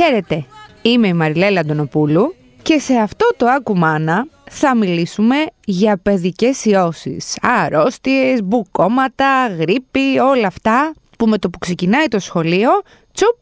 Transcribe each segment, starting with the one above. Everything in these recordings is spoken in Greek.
Χαίρετε, είμαι η Μαριλέλα Αντωνοπούλου και σε αυτό το Ακουμάνα θα μιλήσουμε για παιδικές ιώσεις, αρρώστιες, μπουκώματα, γρήπη, όλα αυτά που με το που ξεκινάει το σχολείο, τσουπ,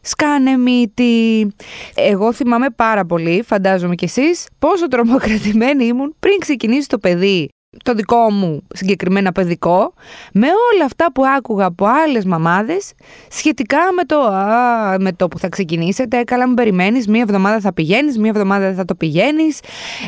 σκάνε μύτη. Εγώ θυμάμαι πάρα πολύ, φαντάζομαι κι εσείς, πόσο τρομοκρατημένη ήμουν πριν ξεκινήσει το παιδί το δικό μου συγκεκριμένα παιδικό, με όλα αυτά που άκουγα από άλλες μαμάδες σχετικά με το, α, με το που θα ξεκινήσετε, καλά μην περιμένεις, μία εβδομάδα θα πηγαίνεις, μία εβδομάδα δεν θα το πηγαίνεις.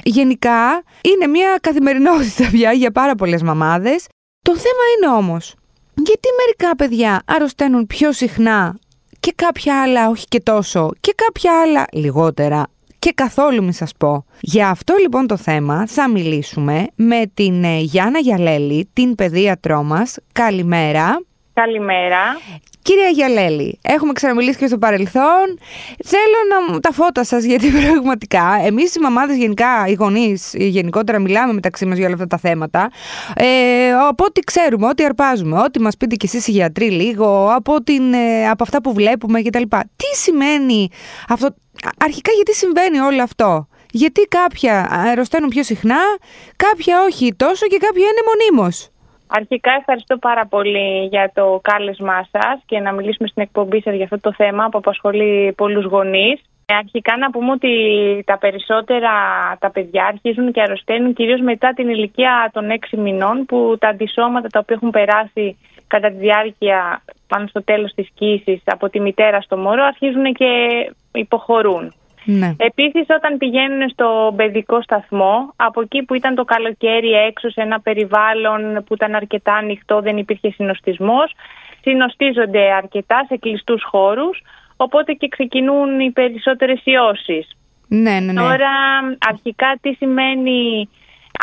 Γενικά είναι μια καθημερινότητα πια για πάρα πολλές μαμάδες. Το θέμα είναι όμως, γιατί μερικά παιδιά αρρωσταίνουν πιο συχνά και κάποια άλλα όχι και τόσο και κάποια άλλα λιγότερα; Και καθόλου μη σας πω. Για αυτό λοιπόν το θέμα θα μιλήσουμε με την ε, Γιάννα Γιαλέλη, την παιδίατρό μας. Καλημέρα. Καλημέρα. Κυρία Γιαλέλη, έχουμε ξαναμιλήσει και στο παρελθόν. Θέλω να μου τα φώτα σας, γιατί πραγματικά εμείς οι μαμάδες, γενικά, οι γονείς, γενικότερα μιλάμε μεταξύ μας για όλα αυτά τα θέματα. Ε, από ό,τι ξέρουμε, ό,τι αρπάζουμε, ό,τι μας πείτε κι εσείς οι γιατροί λίγο, από, την, ε, από αυτά που βλέπουμε κτλ. Τι σημαίνει αυτό, αρχικά γιατί συμβαίνει όλο αυτό; Γιατί κάποια αρρωσταίνουν πιο συχνά, κάποια όχι τόσο και κάποια είναι μονίμως; Αρχικά ευχαριστώ πάρα πολύ για το κάλεσμά σας και να μιλήσουμε στην εκπομπή σας για αυτό το θέμα που απασχολεί πολλούς γονείς. Αρχικά να πούμε ότι τα περισσότερα τα παιδιά αρχίζουν και αρρωσταίνουν κυρίως μετά την ηλικία των 6 μηνών που τα αντισώματα τα οποία έχουν περάσει κατά τη διάρκεια πάνω στο τέλος της κοίησης από τη μητέρα στο μωρό αρχίζουν και υποχωρούν. Ναι. Επίσης όταν πηγαίνουν στο παιδικό σταθμό, από εκεί που ήταν το καλοκαίρι έξω σε ένα περιβάλλον που ήταν αρκετά ανοιχτό, δεν υπήρχε συνοστισμός, συνοστίζονται αρκετά σε κλειστούς χώρους, οπότε και ξεκινούν οι περισσότερες ιώσεις. Ναι, ναι, ναι. Τώρα αρχικά τι σημαίνει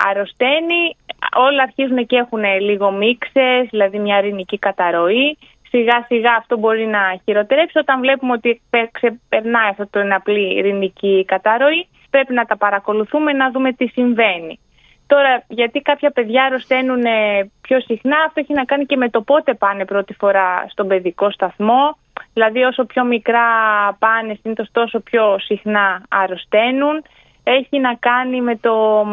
αρρωσταίνει, όλα αρχίζουν και έχουν λίγο μίξες, δηλαδή μια ρηνική καταρροή σιγά σιγά αυτό μπορεί να χειροτερέψει. Όταν βλέπουμε ότι ξεπερνάει αυτό το απλή ειρηνική καταρροή, πρέπει να τα παρακολουθούμε να δούμε τι συμβαίνει. Τώρα, γιατί κάποια παιδιά αρρωσταίνουν πιο συχνά, αυτό έχει να κάνει και με το πότε πάνε πρώτη φορά στον παιδικό σταθμό. Δηλαδή, όσο πιο μικρά πάνε, συνήθως τόσο πιο συχνά αρρωσταίνουν. Έχει να κάνει με το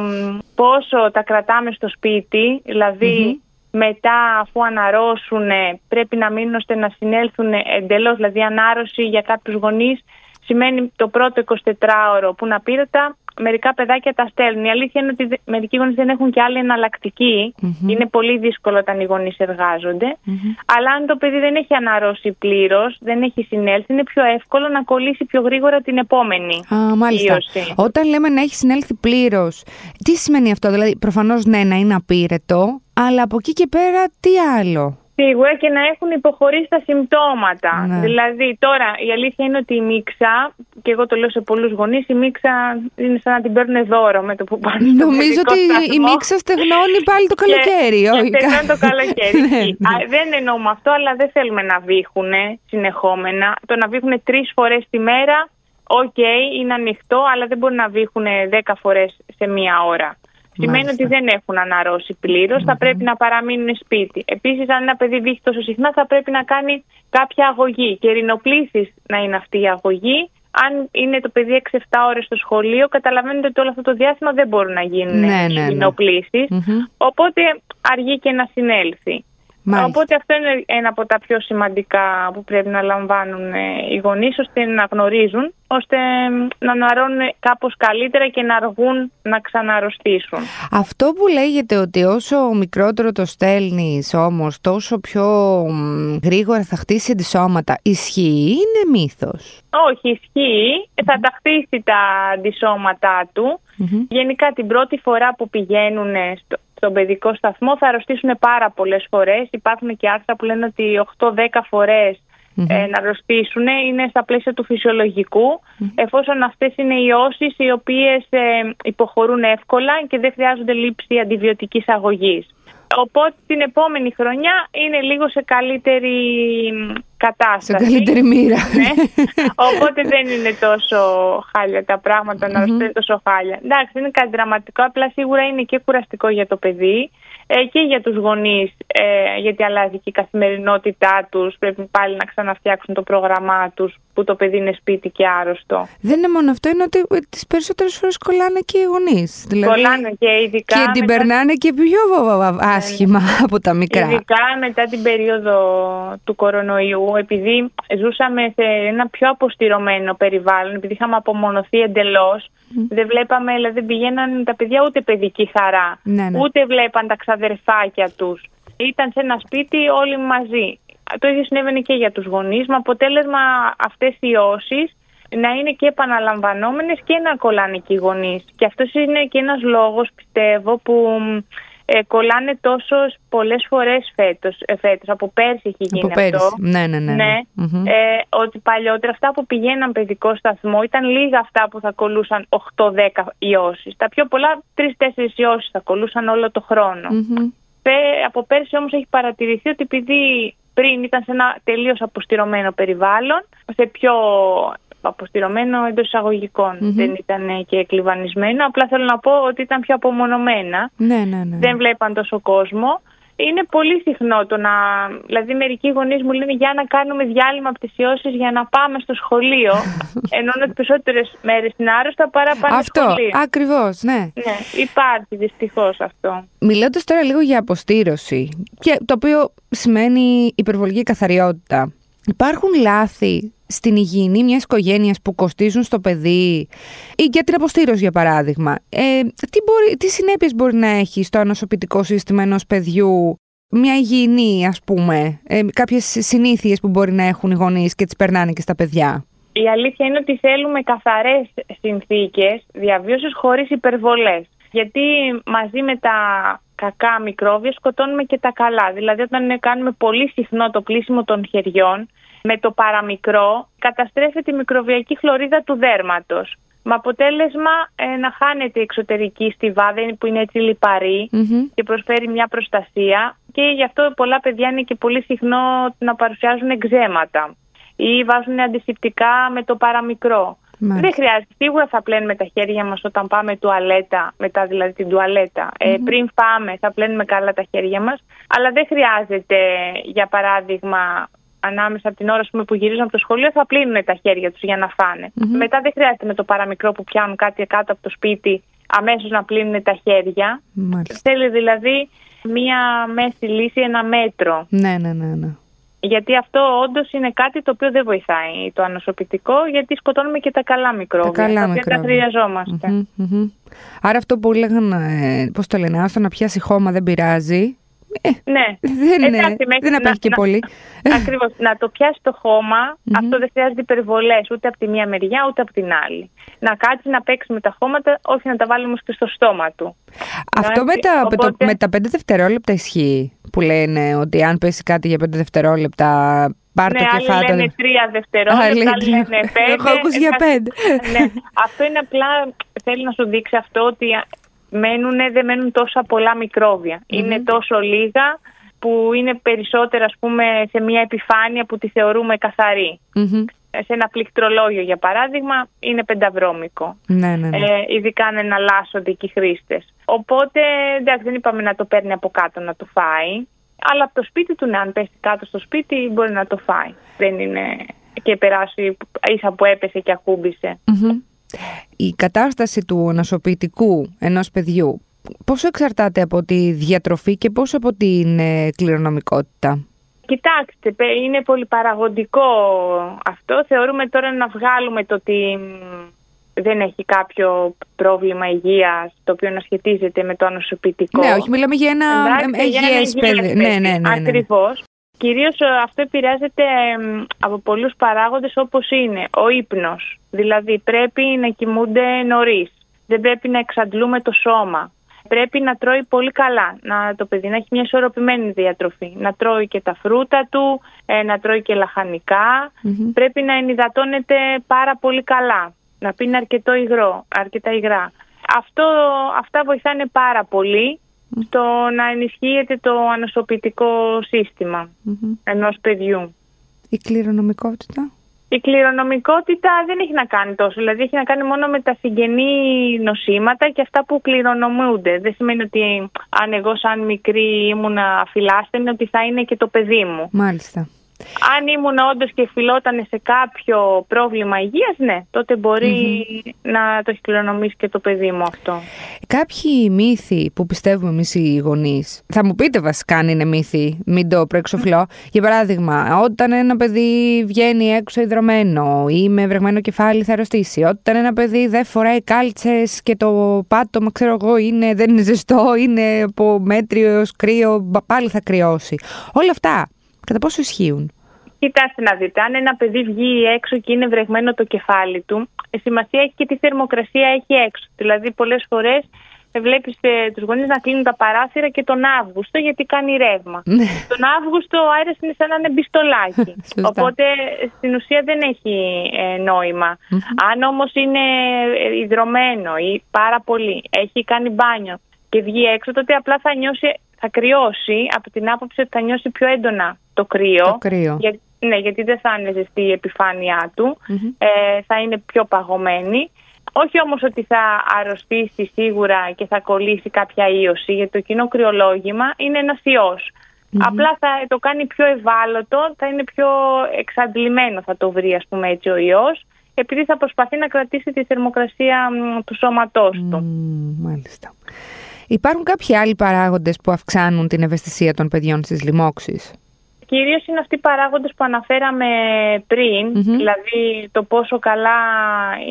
πόσο τα κρατάμε στο σπίτι, δηλαδη μετά αφού αναρρώσουν πρέπει να μείνουν ώστε να συνέλθουν εντελώς, δηλαδή ανάρρωση για κάποιους γονείς σημαίνει το πρώτο 24ωρο που να πήρετα μερικά παιδάκια τα στέλνουν. Η αλήθεια είναι ότι μερικοί γονείς δεν έχουν και άλλη Είναι πολύ δύσκολο όταν οι γονείς Αλλά αν το παιδί δεν έχει αναρρώσει πλήρως, δεν έχει συνέλθει, είναι πιο εύκολο να κολλήσει πιο γρήγορα την επόμενη. Α, μάλιστα. Όταν λέμε να έχει συνέλθει πλήρως, τι σημαίνει αυτό, Δηλαδή, προφανώς ναι, να είναι απείρετο, αλλά από εκεί και πέρα τι άλλο; Σίγουρα και να έχουν υποχωρήσει τα συμπτώματα. Ναι. Δηλαδή, τώρα η αλήθεια είναι ότι η μίξα, και εγώ το λέω σε πολλούς γονείς, η μίξα είναι σαν να την παίρνουν δώρο με το που πάνε. Νομίζω ότι η μίξα στεγνώνει πάλι το καλοκαίρι. Και, στεγνώνει το καλοκαίρι. ναι, ναι. δεν εννοούμε αυτό, αλλά δεν θέλουμε να βήχουν συνεχόμενα. Το να βήχουν τρεις φορές τη μέρα, OK, okay, είναι ανοιχτό, αλλά δεν μπορεί να βήχουν δέκα φορές σε μία ώρα. Σημαίνει ότι δεν έχουν αναρρώσει θα πρέπει να παραμείνουν σπίτι. Επίσης, αν ένα παιδί βύχει τόσο συχνά, θα πρέπει να κάνει κάποια αγωγή. Και ρινοπλήσει να είναι αυτή η αγωγή. Αν είναι το παιδί 6-7 ώρες στο σχολείο, καταλαβαίνετε ότι όλο αυτό το διάστημα δεν μπορούν να γίνουν ναι, ναι, ναι. Οπότε αργεί και να συνέλθει. Μάλιστα. Οπότε αυτό είναι ένα από τα πιο σημαντικά που πρέπει να λαμβάνουν ε, οι γονείς ώστε να γνωρίζουν, ώστε να ναρώνουν κάπως καλύτερα και να αργούν να ξαναρρωστήσουν. Αυτό που λέγεται ότι όσο μικρότερο το στέλνεις όμως τόσο πιο γρήγορα θα χτίσει αντισώματα, ισχύει ή είναι μύθος; Όχι, ισχύει. Θα τα χτίσει τα αντισώματά του. Γενικά την πρώτη φορά που πηγαίνουν στο, στον παιδικό σταθμό. Θα αρρωστήσουν πάρα πολλές φορές. Υπάρχουν και άρθρα που λένε ότι 8-10 φορές ε, να αρρωστήσουν είναι στα πλαίσια του φυσιολογικου εφόσον αυτές είναι οι ιώσεις οι οποίες ε, υποχωρούν εύκολα και δεν χρειάζονται λήψη αντιβιωτικής αγωγής. Οπότε την επόμενη χρονιά είναι λίγο σε καλύτερη κατάσταση. Σε καλύτερη μοίρα. Ναι. Οπότε δεν είναι τόσο χάλια τα πράγματα, να mm τόσο χάλια. Εντάξει, είναι κάτι δραματικό, απλά σίγουρα είναι και κουραστικό για το παιδί ε, και για τους γονείς, ε, γιατί αλλάζει και η καθημερινότητά τους, πρέπει πάλι να ξαναφτιάξουν το πρόγραμμά τους, που το παιδί είναι σπίτι και άρρωστο. Δεν είναι μόνο αυτό, είναι ότι τις περισσότερες φορές κολλάνε και οι γονείς. Δηλαδή, κολλάνε και ειδικά... Και την περνάνε και πιο άσχημα ναι. από τα μικρά. Ειδικά μετά την περίοδο του κορονοϊού, επειδή ζούσαμε σε ένα πιο αποστηρωμένο περιβάλλον, επειδή είχαμε απομονωθεί εντελώς, δεν βλέπαμε, δηλαδή δεν πηγαίναν τα παιδιά ούτε παιδική χαρά, ναι, ναι. ούτε βλέπαν τα ξαδερφάκια τους. Ήταν σε ένα σπίτι όλοι μαζί. Το ίδιο συνέβαινε και για τους γονείς, με αποτέλεσμα αυτές οι ιώσεις να είναι και επαναλαμβανόμενες και να κολλάνε και οι γονείς. Και αυτός είναι και ένας λόγος, πιστεύω, που ε, κολλάνε τόσο πολλές φορές φέτος, ε, φέτος. Από πέρσι έχει γίνει από πέρσι. αυτό. Ναι, ναι, ναι. ναι. ναι. Ε, ότι παλιότερα αυτά που πηγαίναν παιδικό σταθμό ήταν λίγα αυτά που θα κολούσαν 8-10 ιώσεις. Τα πιο πολλά 3-4 ιώσεις θα κολούσαν όλο το χρόνο. από πέρσι όμως έχει παρατηρηθεί ότι επειδή πριν ήταν σε ένα τελείως αποστηρωμένο περιβάλλον, σε πιο αποστηρωμένο εντός Δεν ήταν και κλειβανισμένο. Απλά θέλω να πω ότι ήταν πιο απομονωμένα. Ναι, ναι, ναι. Δεν βλέπαν τόσο κόσμο. Είναι πολύ συχνό το να. Δηλαδή, μερικοί γονείς μου λένε για να κάνουμε διάλειμμα από τι ιώσει για να πάμε στο σχολείο. ενώ τι περισσότερες μέρες είναι άρρωστα παρά πάνε αυτό, στο σχολείο. Αυτό, ακριβώς, ναι. Ναι, υπάρχει δυστυχώς αυτό. Μιλώντας τώρα λίγο για αποστήρωση, και το οποίο σημαίνει υπερβολική καθαριότητα. Υπάρχουν λάθη στην υγιεινή μιας οικογένειας που κοστίζουν στο παιδί ή για την αποστήρωση για παράδειγμα. Ε, τι, μπορεί, τι συνέπειες μπορεί να έχει στο ανοσοποιητικό σύστημα ενός παιδιού μια υγιεινή ας πούμε, ε, κάποιες συνήθειες που μπορεί να έχουν οι γονείς και τις περνάνε και στα παιδιά; Η αλήθεια είναι ότι θέλουμε καθαρές συνθήκες διαβίωσης χωρίς υπερβολές. Γιατί μαζί με τα κακά μικρόβια σκοτώνουμε και τα καλά. Δηλαδή όταν κάνουμε πολύ συχνό το πλήσιμο των χεριών με το παραμικρό καταστρέφεται η μικροβιακή χλωρίδα του δέρματος. Με αποτέλεσμα ε, να χάνεται η εξωτερική στιβάδα που είναι έτσι και προσφέρει μια προστασία και γι' αυτό πολλά παιδιά είναι και πολύ συχνό να παρουσιάζουν εξέματα ή βάζουν αντισηπτικά με το παραμικρό. Δεν χρειάζεται. Σίγουρα θα πλένουμε τα χέρια μας όταν πάμε τουαλέτα, μετά δηλαδή την τουαλετα Ε, πριν πάμε θα πλένουμε καλά τα χέρια μας, αλλά δεν χρειάζεται για παράδειγμα ανάμεσα από την ώρα πούμε, που γυρίζουν από το σχολείο θα πλύνουν τα χέρια τους για να φάνε. Μετά δεν χρειάζεται με το παραμικρό που πιάνουν κάτι κάτω από το σπίτι αμέσως να πλύνουν τα χέρια. Μάλιστα. Θέλει δηλαδή μία μέση λύση, ένα μέτρο. Ναι, ναι, ναι. ναι. Γιατί αυτό όντως είναι κάτι το οποίο δεν βοηθάει το ανοσοποιητικό, γιατί σκοτώνουμε και τα καλά μικρόβια. Τα καλά τα οποία τα χρειαζομαστε Άρα αυτό που λέγανε, ε, πώς το λένε, άστο να πιάσει χώμα δεν πειράζει. Ε, ναι. Δεν, Εντάξει, δεν απέχει και πολύ. Ακριβώς. Να το πιάσει το χωμα αυτό δεν χρειάζεται υπερβολές ούτε από τη μία μεριά ούτε από την άλλη. Να κάτσει να παίξει με τα χώματα, όχι να τα βάλει όμως και στο στόμα του. Αυτό με τα, Οπότε... με τα 5 δευτερόλεπτα ισχύει. Που λένε ότι αν πέσει κάτι για 5 δευτερόλεπτα, πάρ το ναι, και φάτο. λένε τρία δευτερόλεπτα, άλλοι λένε πέντε. Έχω ακούσει για πέντε. ναι. Αυτό είναι απλά, θέλει να σου δείξει αυτό ότι μένουν, δεν μένουν τόσα πολλά Είναι τόσο λίγα που είναι περισσότερα ας πούμε σε μια επιφάνεια που τη θεωρούμε Σε ένα πληκτρολόγιο για παράδειγμα είναι πενταβρώμικο. Ναι, ναι, ναι. Ε, ειδικά αν εναλλάσσονται και οι χρήστες. Οπότε εντάξει δεν είπαμε να το παίρνει από κάτω να το φάει. Αλλά από το σπίτι του, ναι, αν πέσει κάτω στο σπίτι μπορεί να το φάει. Δεν είναι και περάσει ίσα που έπεσε και ακούμπησε. Η κατάσταση του νοσοποιητικού ενός παιδιού πόσο εξαρτάται από τη διατροφή και πόσο από την ε, κληρονομικότητα; Κοιτάξτε, είναι πολύ παραγωγικό αυτό. Θεωρούμε τώρα να βγάλουμε το ότι δεν έχει κάποιο πρόβλημα υγείας το οποίο να σχετίζεται με το ανοσοποιητικό. Ναι, όχι, μιλάμε για ένα υγιές παιδί. Ναι, ναι, ναι, ναι. Ακριβώς. Κυρίως ε, αυτό επηρεάζεται από πολλούς παράγοντες όπως είναι ο ύπνος. Δηλαδή πρέπει να κοιμούνται νωρίς. Δεν πρέπει να εξαντλούμε το σώμα. Πρέπει να τρώει πολύ καλά. Να, το παιδί να έχει μια ισορροπημένη διατροφή. Να τρώει και τα φρούτα του, ε, να τρώει και λαχανικα Πρέπει να ενυδατώνεται πάρα πολύ καλά. Να πίνει αρκετό υγρό, αρκετά υγρά. Αυτό, αυτά βοηθάνε πάρα πολύ στο να ενισχύεται το ανοσοποιητικό σύστημα ενός παιδιού. Η κληρονομικότητα; Η κληρονομικότητα δεν έχει να κάνει τόσο, δηλαδή έχει να κάνει μόνο με τα συγγενή νοσήματα και αυτά που κληρονομούνται. Δεν σημαίνει ότι αν εγώ σαν μικρή ήμουν αφιλάστενη ότι θα είναι και το παιδί μου. Μάλιστα. Αν ήμουν όντως και φιλόταν σε κάποιο πρόβλημα υγείας, ναι, τότε να το έχεις κληρονομήσει και το παιδί μου αυτό. Κάποιοι μύθοι που πιστεύουμε εμείς οι γονείς, θα μου πείτε βασικά αν είναι μύθοι, μην το προεξοφλώ. Για παράδειγμα, όταν ένα παιδί βγαίνει έξω υδρωμένο ή με βρεγμένο κεφάλι θα αρρωστήσει. Όταν ένα παιδί δεν φοράει κάλτσες και το πάτωμα, ξέρω εγώ, είναι, δεν είναι ζεστό, είναι από μέτριο έως κρύο, πάλι θα κρυώσει. Όλα αυτά Κατά πόσο ισχύουν; Κοιτάξτε να δείτε, αν ένα παιδί βγει έξω και είναι βρεγμένο το κεφάλι του, σημασία έχει και τι θερμοκρασία έχει έξω. Δηλαδή, πολλές φορές βλέπεις ε, τους γονείς να κλείνουν τα παράθυρα και τον Αύγουστο γιατί κάνει ρεύμα. Ναι. τον Αύγουστο ο αέρας είναι σαν να είναι μπιστολάκι. Οπότε στην ουσία δεν έχει ε, νοημα Αν όμως είναι ε, υδρωμένο ή πάρα πολύ, έχει κάνει μπάνιο και βγει έξω, τότε απλά θα νιώσει θα κρυώσει από την άποψη ότι θα νιώσει πιο έντονα το κρύο. Το κρύο. Για, ναι, γιατί δεν θα είναι ζεστή η επιφάνειά του, ε, θα είναι πιο παγωμένη. Όχι όμως ότι θα αρρωστήσει σίγουρα και θα κολλήσει κάποια ίωση, γιατί το κοινό κρυολόγημα είναι ένας Απλά θα το κάνει πιο ευάλωτο, θα είναι πιο εξαντλημένο θα το βρει ας πούμε έτσι ο ιός, επειδή θα προσπαθεί να κρατήσει τη θερμοκρασία του σώματός του. μάλιστα. Υπάρχουν κάποιοι άλλοι παράγοντες που αυξάνουν την ευαισθησία των παιδιών στις λοιμώξεις; Κυρίως είναι αυτοί οι παράγοντες που αναφέραμε πριν, δηλαδή το πόσο καλά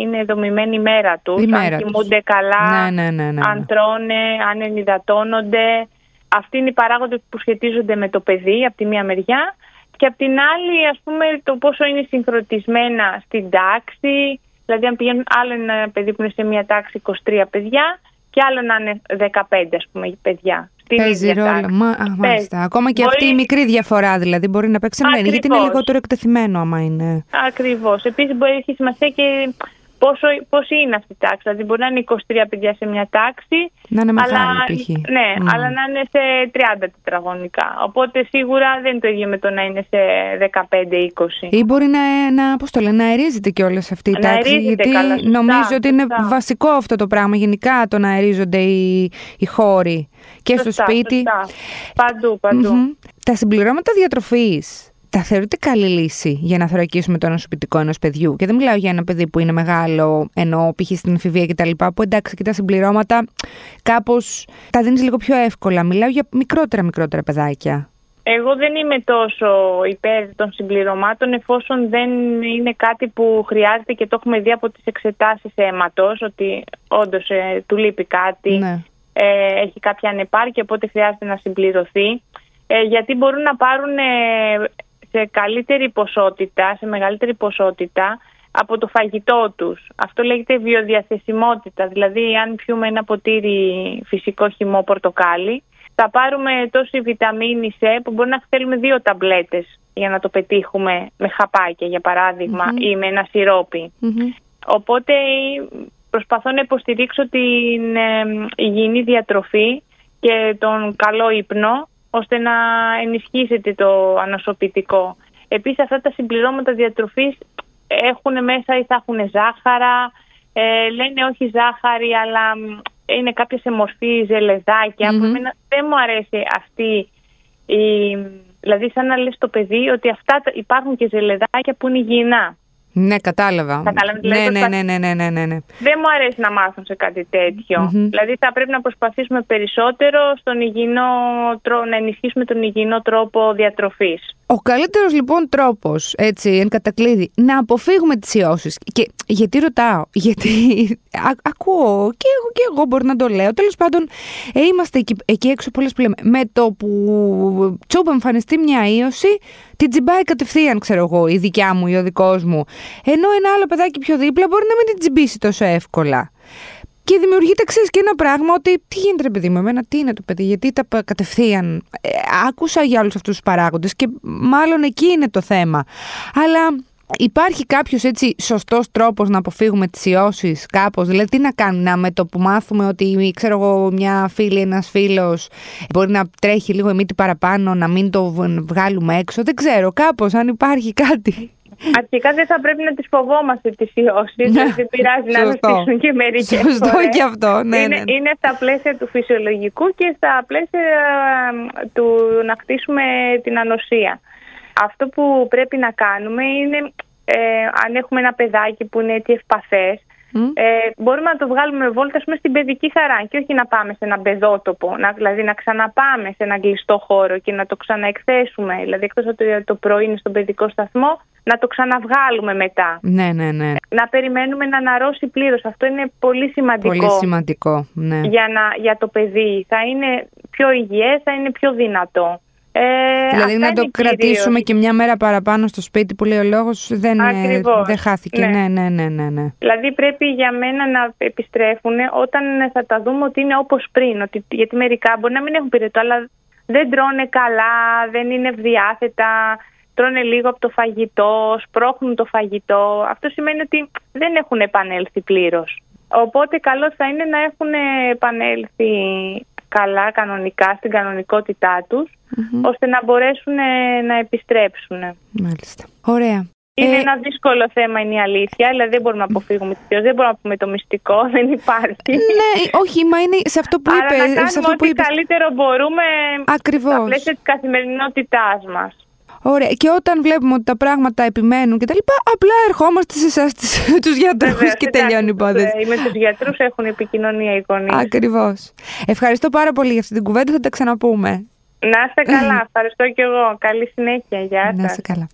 είναι δομημένη η μέρα τους, η αν κοιμούνται καλά, ναι, ναι, ναι, ναι, αν τρώνε, αν ενυδατώνονται. Αυτοί είναι οι παράγοντες που σχετίζονται με το παιδί από τη μία μεριά και από την άλλη ας πούμε το πόσο είναι συγχρονισμένα στην τάξη, δηλαδή αν πηγαίνουν άλλο ένα παιδί που είναι σε μια τάξη 23 παιδιά και άλλο να είναι 15 ας πούμε παιδιά. Παίζει ρόλο. Μα, α, μάλιστα. Ακόμα και αυτή η μικρή διαφορά δηλαδή μπορεί να παίξει σημαίνει, γιατί είναι λιγότερο εκτεθειμένο άμα είναι. Ακριβώς. Επίσης μπορεί να έχει σημασία και πόσο, πόσο είναι αυτή η τάξη; Δηλαδή μπορεί να είναι 23 παιδιά σε μια τάξη. Να είναι μεγάλη αλλά, π.χ. Ναι, αλλά να είναι σε 30 τετραγωνικά. Οπότε σίγουρα δεν είναι το ίδιο με το να είναι σε 15-20. Ή μπορεί να, να, πώς το λένε, να αερίζεται κιόλας αυτή η τάξη. Γιατί καλά, νομίζω ότι είναι βασικό αυτό το πράγμα. Γενικά το να αερίζονται οι, οι χώροι και στο σπίτι. Σωστά. Παντού, παντού. Τα συμπληρώματα διατροφής τα θεωρείτε καλή λύση για να θωρακίσουμε το νοσοποιητικό ενός παιδιού. Και δεν μιλάω για ένα παιδί που είναι μεγάλο, ενώ π.χ. στην εφηβεία κτλ. Που εντάξει, και τα συμπληρώματα κάπως τα δίνεις λίγο πιο εύκολα. Μιλάω για μικρότερα μικρότερα παιδάκια. Εγώ δεν είμαι τόσο υπέρ των συμπληρωμάτων εφόσον δεν είναι κάτι που χρειάζεται και το έχουμε δει από τις εξετάσεις αίματος ότι όντως ε, του λείπει κάτι, ναι. ε, έχει κάποια ανεπάρκεια οπότε χρειάζεται να συμπληρωθεί. Ε, γιατί μπορούν να πάρουν ε, σε καλύτερη ποσότητα, σε μεγαλύτερη ποσότητα από το φαγητό τους. Αυτό λέγεται βιοδιαθεσιμότητα, δηλαδή αν πιούμε ένα ποτήρι φυσικό χυμό πορτοκάλι, θα πάρουμε τόση βιταμίνη C που μπορεί να θέλουμε δύο ταμπλέτες για να το πετύχουμε με χαπάκια για παραδειγμα ή με ένα Οπότε προσπαθώ να υποστηρίξω την ε, υγιεινή διατροφή και τον καλό ύπνο ώστε να ενισχύσετε το ανοσοποιητικό. Επίσης αυτά τα συμπληρώματα διατροφής έχουν μέσα ή θα έχουν ζάχαρα, ε, λένε όχι ζάχαρη αλλά είναι κάποια σε μορφή ζελεδάκια. Mm-hmm. δεν μου αρέσει αυτή η... Δηλαδή σαν να λες στο παιδί ότι αυτά υπάρχουν και ζελεδάκια που είναι υγιεινά. Ναι, κατάλαβα. ναι, ναι, ναι, ναι, ναι, ναι, ναι, ναι. Δεν μου αρέσει να μάθουν σε κάτι Δηλαδή θα πρέπει να προσπαθήσουμε περισσότερο στον υγιεινό, να ενισχύσουμε τον υγιεινό τρόπο διατροφής. Ο καλύτερος λοιπόν τρόπος, έτσι, εν κατακλείδη, να αποφύγουμε τις ιώσεις. Και γιατί ρωτάω, γιατί ακούω και εγώ και εγώ μπορεί να το λέω. Τέλος πάντων, ε, είμαστε εκεί, εκεί έξω πολλές που λέμε. Με το που τσούπ εμφανιστεί μια ίωση, την τσιμπάει κατευθείαν, ξέρω εγώ, η δικιά μου ή ο δικός μου. Ενώ ένα άλλο παιδάκι πιο δίπλα μπορεί να μην την τσιμπήσει τόσο εύκολα. Και δημιουργείται, ξέρεις, και ένα πράγμα ότι τι γίνεται, ρε παιδί μου, εμένα τι είναι το παιδί, γιατί τα κατευθείαν. Ε, άκουσα για όλους αυτούς τους παράγοντες και μάλλον εκεί είναι το θέμα. Αλλά Υπάρχει κάποιος έτσι σωστός τρόπος να αποφύγουμε τις ιώσεις κάπως, δηλαδή τι να κάνουμε με το που μάθουμε ότι ξέρω εγώ μια φίλη, ένας φίλος μπορεί να τρέχει λίγο η μύτη παραπάνω, να μην το βγάλουμε έξω, δεν ξέρω κάπως αν υπάρχει κάτι. Αρχικά δεν θα πρέπει να τις φοβόμαστε τις ιώσεις, ναι. δεν πειράζει να αναστήσουν και μερικές Σωστό φορές. και αυτό, ναι, είναι, ναι. είναι στα πλαίσια του φυσιολογικού και στα πλαίσια του να χτίσουμε την ανοσία. Αυτό που πρέπει να κάνουμε είναι, ε, αν έχουμε ένα παιδάκι που είναι έτσι ευπαθές, ε, μπορούμε να το βγάλουμε βόλτα πούμε, στην παιδική χαρά και όχι να πάμε σε ένα παιδότοπο, να, δηλαδή να ξαναπάμε σε ένα κλειστό χώρο και να το ξαναεκθέσουμε. Δηλαδή, εκτός ότι το πρωί είναι στον παιδικό σταθμό, να το ξαναβγάλουμε μετά. Ναι, ναι, ναι. Να περιμένουμε να αναρρώσει πλήρως. Αυτό είναι πολύ σημαντικό. Πολύ σημαντικό, ναι. Για, να, για το παιδί. Θα είναι πιο υγιές, θα είναι πιο δυνατό. Ε, δηλαδή να το κρατήσουμε και μια μέρα παραπάνω στο σπίτι που λέει ο λόγος δεν, ε, δεν χάθηκε. Ναι. ναι. Ναι, ναι, ναι, Δηλαδή πρέπει για μένα να επιστρέφουν όταν θα τα δούμε ότι είναι όπως πριν. Ότι, γιατί μερικά μπορεί να μην έχουν πυρετό, αλλά δεν τρώνε καλά, δεν είναι ευδιάθετα, τρώνε λίγο από το φαγητό, σπρώχνουν το φαγητό. Αυτό σημαίνει ότι δεν έχουν επανέλθει πλήρως. Οπότε καλό θα είναι να έχουν επανέλθει καλά κανονικά στην κανονικότητά τους ώστε να μπορέσουν να επιστρέψουν. Μάλιστα. Ωραία. Είναι ε... ένα δύσκολο θέμα, είναι η αλήθεια. Δηλαδή δεν μπορούμε να αποφύγουμε τη δεν μπορούμε να πούμε το μυστικό, δεν υπάρχει. Ναι, όχι, μα είναι σε αυτό που είπε. Αλλά να κάνουμε αυτό ό,τι καλύτερο μπορούμε Ακριβώς. στα πλαίσια της καθημερινότητάς μας. Ωραία. Και όταν βλέπουμε ότι τα πράγματα επιμένουν και τα λοιπά, απλά ερχόμαστε σε εσάς τους γιατρούς και τελειώνει η υπόθεση. Με του γιατρούς έχουν επικοινωνία οι γονείς. Ακριβώς. Ευχαριστώ πάρα πολύ για αυτή την κουβέντα. Θα τα ξαναπούμε. Να είστε καλά. Ευχαριστώ και εγώ. Καλή συνέχεια. Γεια σας. Να είστε καλά.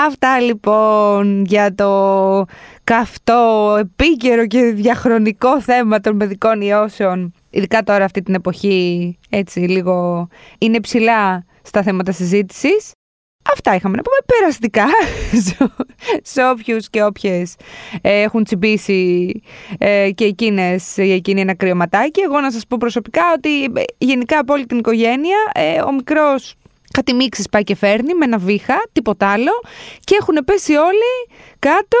Αυτά λοιπόν για το καυτό, επίκαιρο και διαχρονικό θέμα των παιδικών ιώσεων. Ειδικά τώρα αυτή την εποχή έτσι λίγο είναι ψηλά στα θέματα συζήτησης. Αυτά είχαμε να πούμε περαστικά σε όποιους και όποιες ε, έχουν τσιμπήσει ε, και εκείνες ή εκείνη ένα κρυωματάκι. Εγώ να σας πω προσωπικά ότι ε, γενικά από όλη την οικογένεια ο μικρός κάτι μίξεις πάει και φέρνει με ένα βήχα, τίποτα άλλο και έχουν πέσει όλοι κάτω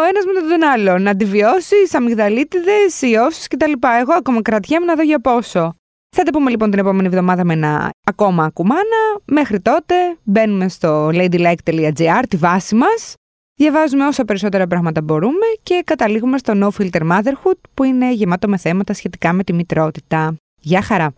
ο ένας με τον άλλον. Αντιβιώσεις, αμυγδαλίτιδες, ιώσεις κτλ. Εγώ ακόμα κρατιέμαι να δω για πόσο. Θα τα πούμε λοιπόν την επόμενη εβδομάδα με ένα ακόμα ακουμάνα. Μέχρι τότε μπαίνουμε στο ladylike.gr, τη βάση μας. Διαβάζουμε όσα περισσότερα πράγματα μπορούμε και καταλήγουμε στο No Filter Motherhood που είναι γεμάτο με θέματα σχετικά με τη μητρότητα. Γεια χαρά!